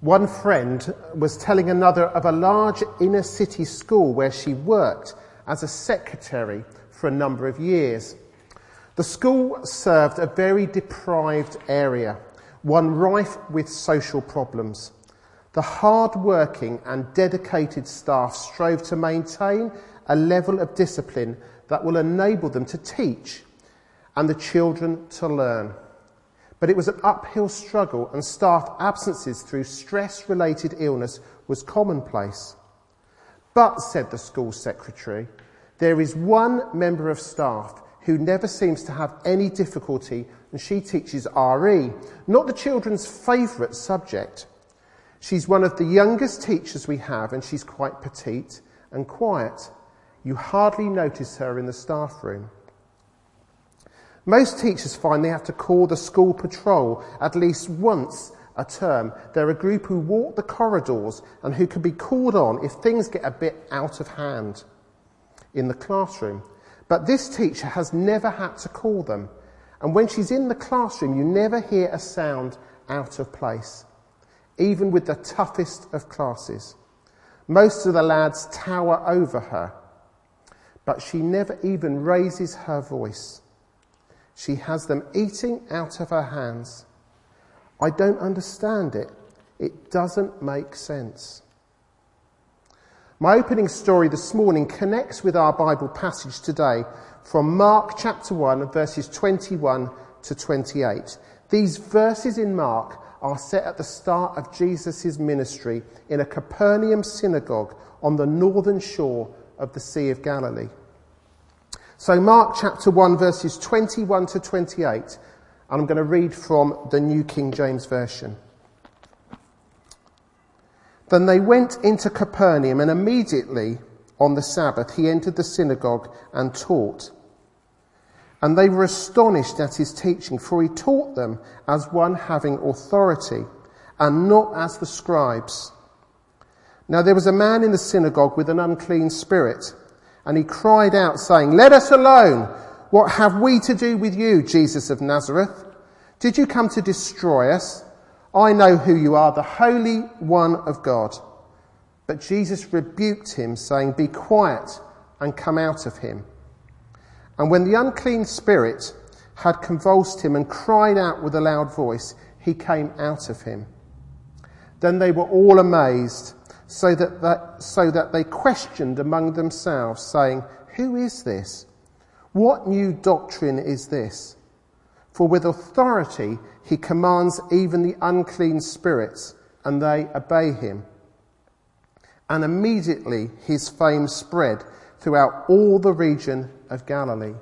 One friend was telling another of a large inner city school where she worked as a secretary for a number of years. The school served a very deprived area, one rife with social problems. The hard working and dedicated staff strove to maintain a level of discipline that will enable them to teach and the children to learn. But it was an uphill struggle, and staff absences through stress related illness was commonplace. But, said the school secretary, there is one member of staff who never seems to have any difficulty, and she teaches RE, not the children's favourite subject. She's one of the youngest teachers we have, and she's quite petite and quiet. You hardly notice her in the staff room. Most teachers find they have to call the school patrol at least once a term. They're a group who walk the corridors and who can be called on if things get a bit out of hand in the classroom. But this teacher has never had to call them. And when she's in the classroom, you never hear a sound out of place, even with the toughest of classes. Most of the lads tower over her, but she never even raises her voice. She has them eating out of her hands. I don't understand it. It doesn't make sense. My opening story this morning connects with our Bible passage today from Mark chapter 1, verses 21 to 28. These verses in Mark are set at the start of Jesus' ministry in a Capernaum synagogue on the northern shore of the Sea of Galilee. So, Mark chapter 1, verses 21 to 28, and I'm going to read from the New King James Version. Then they went into Capernaum, and immediately on the Sabbath he entered the synagogue and taught. And they were astonished at his teaching, for he taught them as one having authority, and not as the scribes. Now there was a man in the synagogue with an unclean spirit and he cried out, saying, Let us alone. What have we to do with you, Jesus of Nazareth? Did you come to destroy us? I know who you are, the Holy One of God. But Jesus rebuked him, saying, Be quiet and come out of him. And when the unclean spirit had convulsed him and cried out with a loud voice, he came out of him. Then they were all amazed so that, that, so that they questioned among themselves, saying, Who is this? What new doctrine is this? For with authority he commands even the unclean spirits, and they obey him. And immediately his fame spread throughout all the region of Galilee.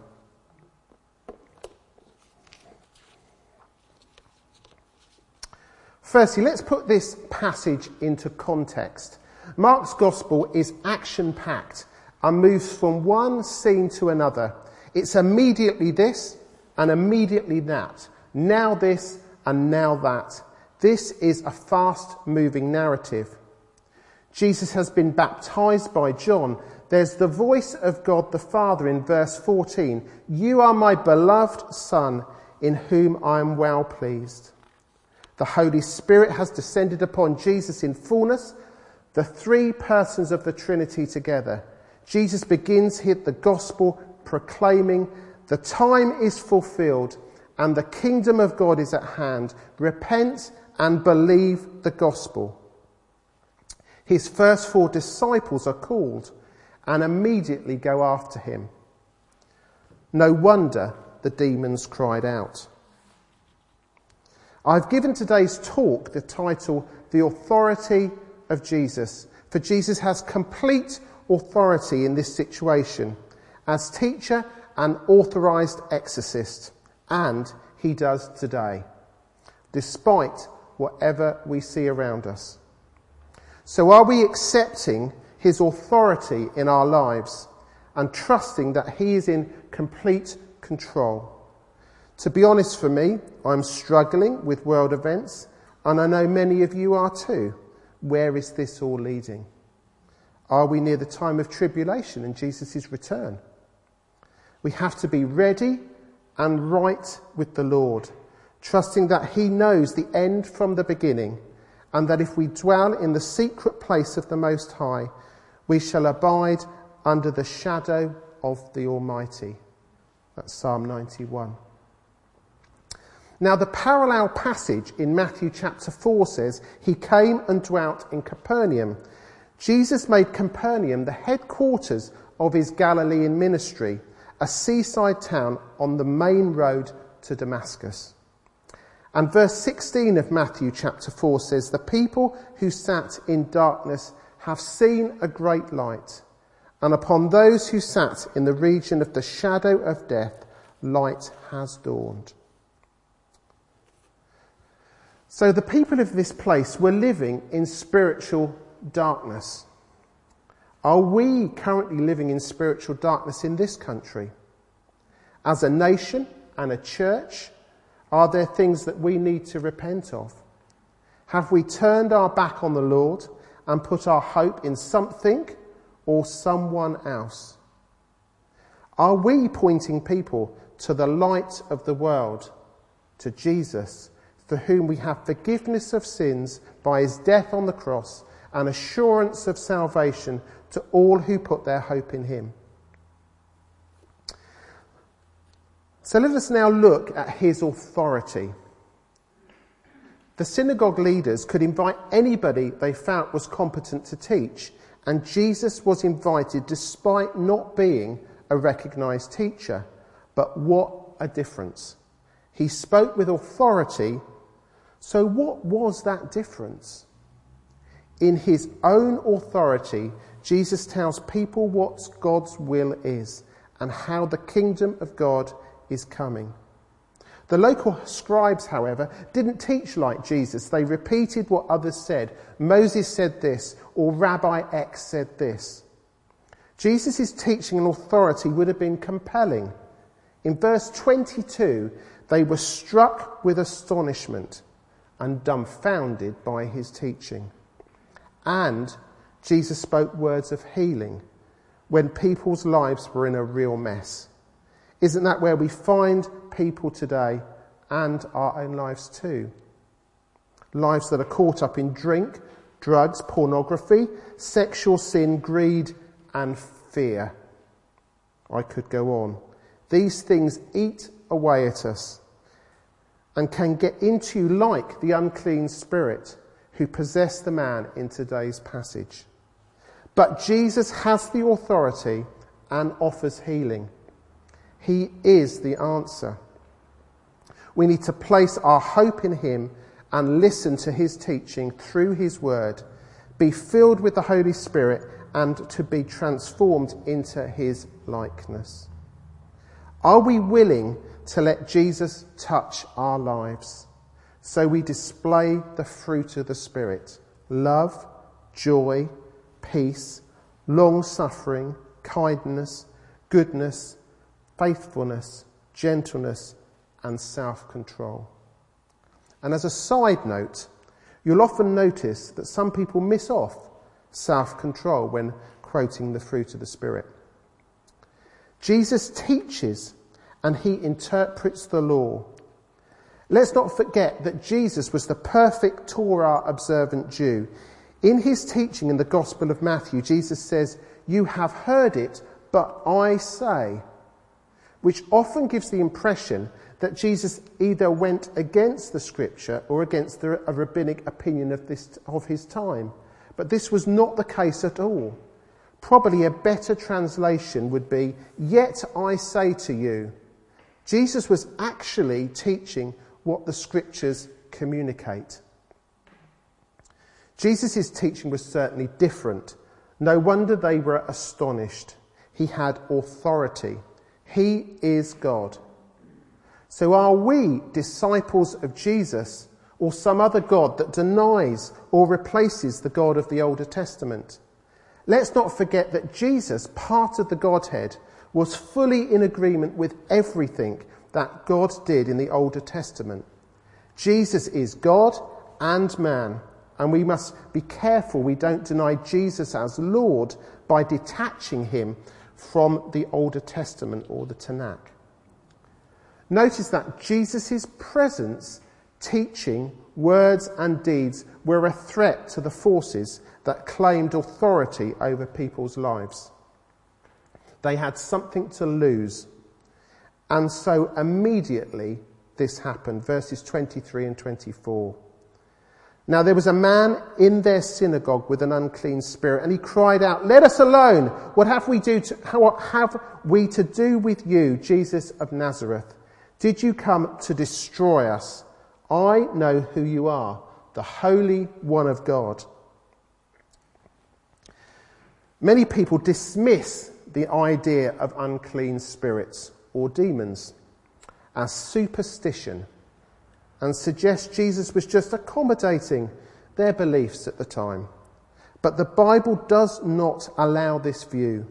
Firstly, let's put this passage into context. Mark's gospel is action packed and moves from one scene to another. It's immediately this and immediately that. Now this and now that. This is a fast moving narrative. Jesus has been baptized by John. There's the voice of God the Father in verse 14. You are my beloved Son in whom I am well pleased. The Holy Spirit has descended upon Jesus in fullness, the three persons of the Trinity together. Jesus begins here the gospel proclaiming, The time is fulfilled and the kingdom of God is at hand. Repent and believe the gospel. His first four disciples are called and immediately go after him. No wonder the demons cried out. I've given today's talk the title, The Authority of Jesus, for Jesus has complete authority in this situation as teacher and authorized exorcist, and he does today, despite whatever we see around us. So, are we accepting his authority in our lives and trusting that he is in complete control? To be honest, for me, I'm struggling with world events, and I know many of you are too. Where is this all leading? Are we near the time of tribulation and Jesus' return? We have to be ready and right with the Lord, trusting that He knows the end from the beginning and that if we dwell in the secret place of the Most High, we shall abide under the shadow of the Almighty. That's Psalm 91. Now, the parallel passage in Matthew chapter 4 says, He came and dwelt in Capernaum. Jesus made Capernaum the headquarters of his Galilean ministry, a seaside town on the main road to Damascus. And verse 16 of Matthew chapter 4 says, The people who sat in darkness have seen a great light, and upon those who sat in the region of the shadow of death, light has dawned. So the people of this place were living in spiritual darkness. Are we currently living in spiritual darkness in this country? As a nation and a church, are there things that we need to repent of? Have we turned our back on the Lord and put our hope in something or someone else? Are we pointing people to the light of the world, to Jesus, for whom we have forgiveness of sins by his death on the cross and assurance of salvation to all who put their hope in him? So let us now look at his authority. The synagogue leaders could invite anybody they felt was competent to teach, and Jesus was invited despite not being a recognized teacher. But what a difference! He spoke with authority. So, what was that difference? In his own authority, Jesus tells people what God's will is and how the kingdom of God is coming. The local scribes, however, didn't teach like Jesus. They repeated what others said. Moses said this, or Rabbi X said this. Jesus' teaching and authority would have been compelling. In verse 22, they were struck with astonishment and dumbfounded by his teaching. And Jesus spoke words of healing when people's lives were in a real mess. Isn't that where we find people today and our own lives too? Lives that are caught up in drink, drugs, pornography, sexual sin, greed, and fear. I could go on. These things eat away at us and can get into you like the unclean spirit who possessed the man in today's passage. But Jesus has the authority and offers healing. He is the answer. We need to place our hope in Him and listen to His teaching through His Word, be filled with the Holy Spirit, and to be transformed into His likeness. Are we willing to let Jesus touch our lives so we display the fruit of the Spirit love, joy, peace, long suffering, kindness, goodness, faithfulness, gentleness, and self control. And as a side note, you'll often notice that some people miss off self control when quoting the fruit of the Spirit. Jesus teaches and he interprets the law. Let's not forget that Jesus was the perfect Torah observant Jew. In his teaching in the Gospel of Matthew, Jesus says, You have heard it, but I say which often gives the impression that Jesus either went against the scripture or against the, a rabbinic opinion of, this, of his time. But this was not the case at all. Probably a better translation would be, Yet I say to you. Jesus was actually teaching what the scriptures communicate. Jesus' teaching was certainly different. No wonder they were astonished. He had authority. He is God. So are we disciples of Jesus or some other God that denies or replaces the God of the Older Testament? Let's not forget that Jesus, part of the Godhead, was fully in agreement with everything that God did in the Older Testament. Jesus is God and man, and we must be careful we don't deny Jesus as Lord by detaching him from the Older Testament or the Tanakh. Notice that Jesus' presence, teaching, words, and deeds were a threat to the forces that claimed authority over people's lives. They had something to lose. And so immediately this happened. Verses 23 and 24. Now there was a man in their synagogue with an unclean spirit, and he cried out, Let us alone! What have we, do to, what have we to do with you, Jesus of Nazareth? Did you come to destroy us? I know who you are, the Holy One of God. Many people dismiss the idea of unclean spirits or demons as superstition and suggest Jesus was just accommodating their beliefs at the time. But the Bible does not allow this view,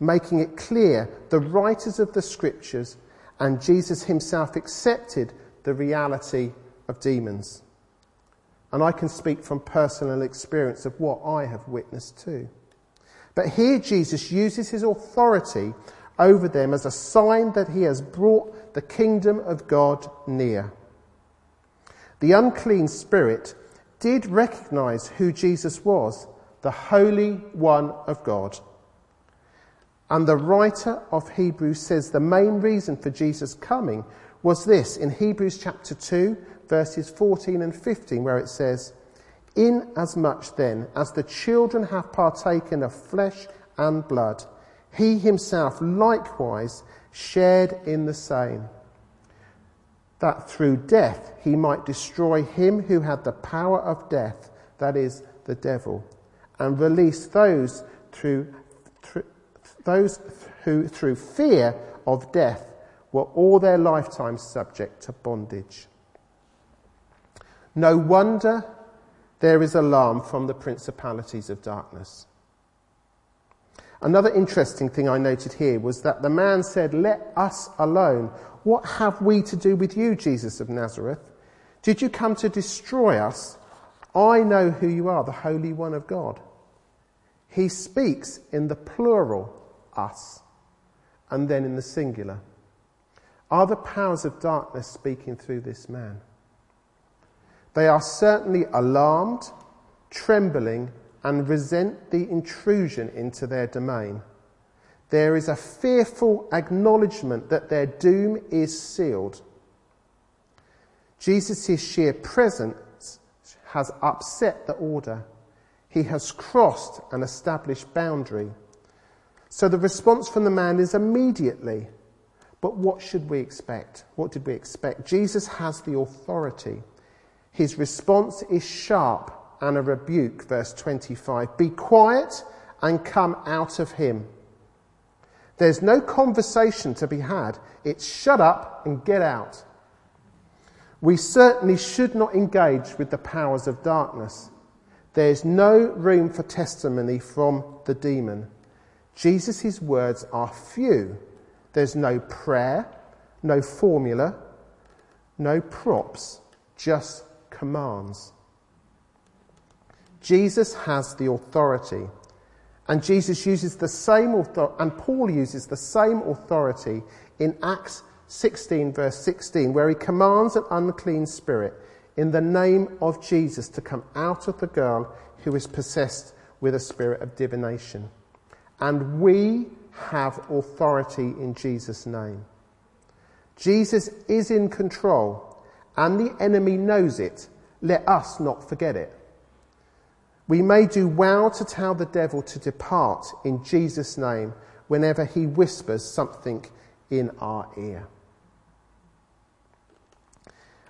making it clear the writers of the scriptures and Jesus himself accepted the reality of demons. And I can speak from personal experience of what I have witnessed too. But here Jesus uses his authority over them as a sign that he has brought the kingdom of God near. The unclean spirit did recognize who Jesus was, the Holy One of God. And the writer of Hebrews says the main reason for Jesus coming was this in Hebrews chapter 2, verses 14 and 15, where it says, Inasmuch then as the children have partaken of flesh and blood, he himself likewise shared in the same, that through death he might destroy him who had the power of death, that is, the devil, and release those through, those who through fear of death were all their lifetime subject to bondage. No wonder there is alarm from the principalities of darkness. Another interesting thing I noted here was that the man said, Let us alone. What have we to do with you, Jesus of Nazareth? Did you come to destroy us? I know who you are, the Holy One of God. He speaks in the plural, us, and then in the singular. Are the powers of darkness speaking through this man? They are certainly alarmed, trembling, and resent the intrusion into their domain. There is a fearful acknowledgement that their doom is sealed. Jesus' sheer presence has upset the order. He has crossed an established boundary. So the response from the man is immediately. But what should we expect? What did we expect? Jesus has the authority. His response is sharp and a rebuke, verse 25. Be quiet and come out of him. There's no conversation to be had. It's shut up and get out. We certainly should not engage with the powers of darkness. There's no room for testimony from the demon. Jesus' words are few. There's no prayer, no formula, no props, just commands. Jesus has the authority. And Jesus uses the same and Paul uses the same authority in Acts 16, verse 16, where he commands an unclean spirit in the name of Jesus to come out of the girl who is possessed with a spirit of divination. And we have authority in Jesus' name. Jesus is in control, and the enemy knows it. Let us not forget it. We may do well to tell the devil to depart in Jesus' name whenever he whispers something in our ear.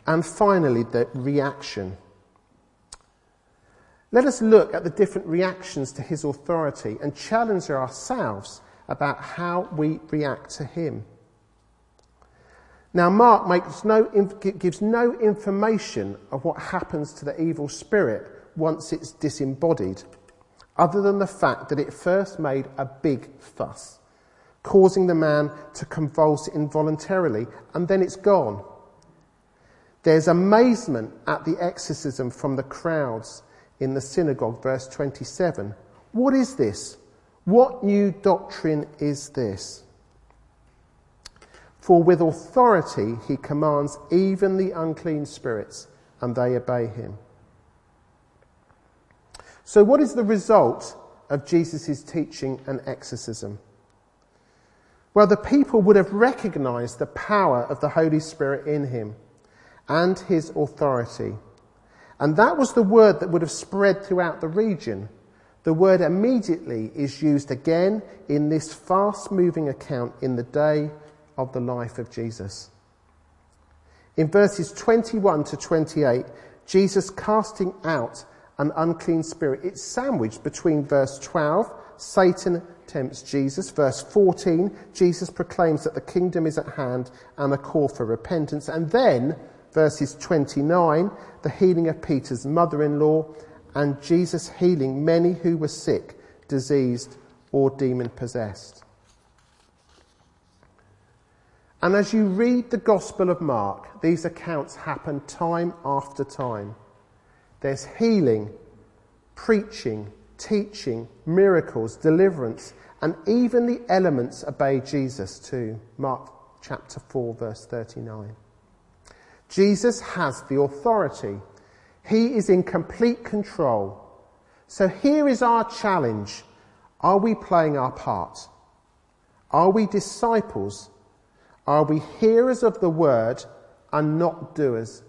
And finally, the reaction. Let us look at the different reactions to his authority and challenge ourselves about how we react to him. Now, Mark makes no, gives no information of what happens to the evil spirit once it's disembodied, other than the fact that it first made a big fuss, causing the man to convulse involuntarily, and then it's gone. There's amazement at the exorcism from the crowds in the synagogue, verse 27. What is this? What new doctrine is this? For with authority he commands even the unclean spirits, and they obey him. So, what is the result of Jesus' teaching and exorcism? Well, the people would have recognized the power of the Holy Spirit in him and his authority. And that was the word that would have spread throughout the region. The word immediately is used again in this fast moving account in the day of the life of Jesus. In verses 21 to 28, Jesus casting out an unclean spirit. It's sandwiched between verse 12, Satan tempts Jesus. Verse 14, Jesus proclaims that the kingdom is at hand and a call for repentance. And then, verses 29, the healing of Peter's mother in law and Jesus healing many who were sick, diseased, or demon possessed. And as you read the Gospel of Mark, these accounts happen time after time. There's healing, preaching, teaching, miracles, deliverance, and even the elements obey Jesus too. Mark chapter 4, verse 39. Jesus has the authority. He is in complete control. So here is our challenge. Are we playing our part? Are we disciples? Are we hearers of the word and not doers?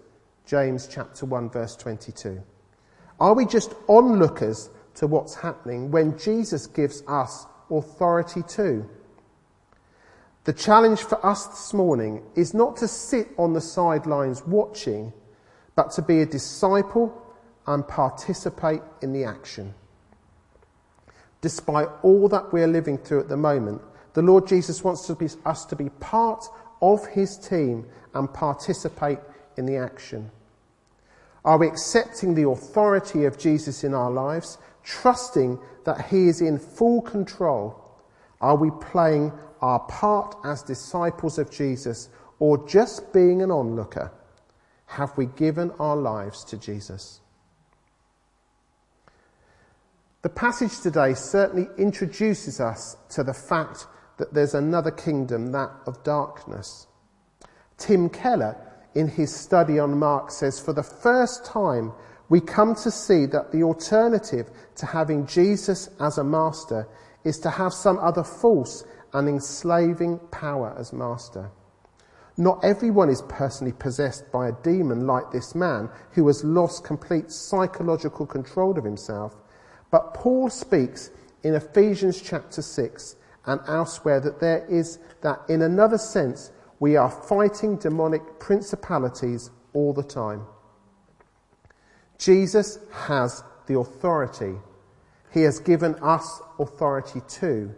James chapter 1 verse 22. Are we just onlookers to what's happening when Jesus gives us authority too? The challenge for us this morning is not to sit on the sidelines watching, but to be a disciple and participate in the action. Despite all that we're living through at the moment, the Lord Jesus wants to be, us to be part of his team and participate in the action. Are we accepting the authority of Jesus in our lives, trusting that He is in full control? Are we playing our part as disciples of Jesus or just being an onlooker? Have we given our lives to Jesus? The passage today certainly introduces us to the fact that there's another kingdom, that of darkness. Tim Keller in his study on Mark says, For the first time, we come to see that the alternative to having Jesus as a master is to have some other false and enslaving power as master. Not everyone is personally possessed by a demon like this man who has lost complete psychological control of himself. But Paul speaks in Ephesians chapter 6 and elsewhere that there is that in another sense we are fighting demonic principalities all the time. Jesus has the authority. He has given us authority too.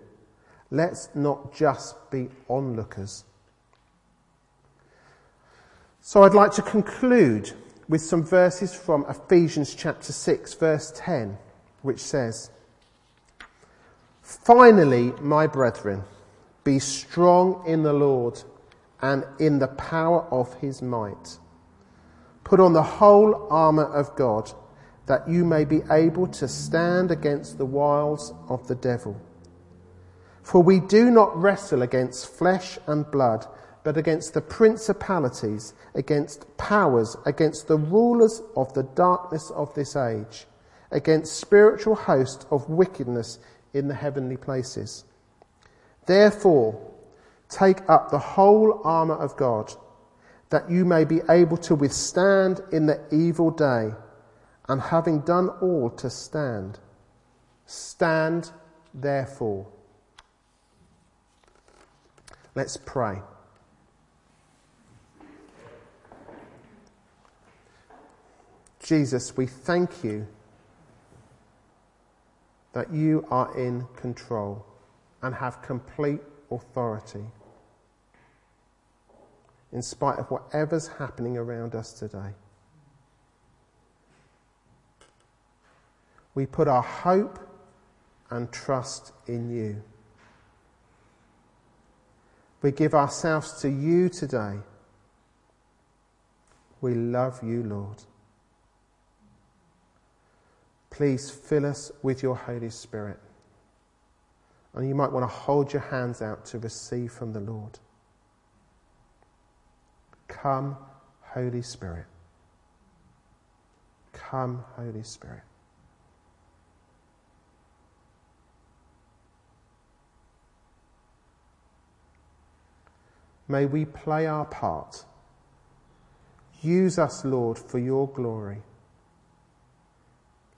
Let's not just be onlookers. So I'd like to conclude with some verses from Ephesians chapter 6, verse 10, which says, Finally, my brethren, be strong in the Lord and in the power of his might. Put on the whole armour of God, that you may be able to stand against the wiles of the devil. For we do not wrestle against flesh and blood, but against the principalities, against powers, against the rulers of the darkness of this age, against spiritual hosts of wickedness in the heavenly places. Therefore, Take up the whole armour of God, that you may be able to withstand in the evil day, and having done all to stand. Stand, therefore. Let's pray. Jesus, we thank you that you are in control and have complete authority in spite of whatever's happening around us today. We put our hope and trust in you. We give ourselves to you today. We love you, Lord. Please fill us with your Holy Spirit. And you might want to hold your hands out to receive from the Lord. Come, Holy Spirit. Come, Holy Spirit. May we play our part. Use us, Lord, for your glory.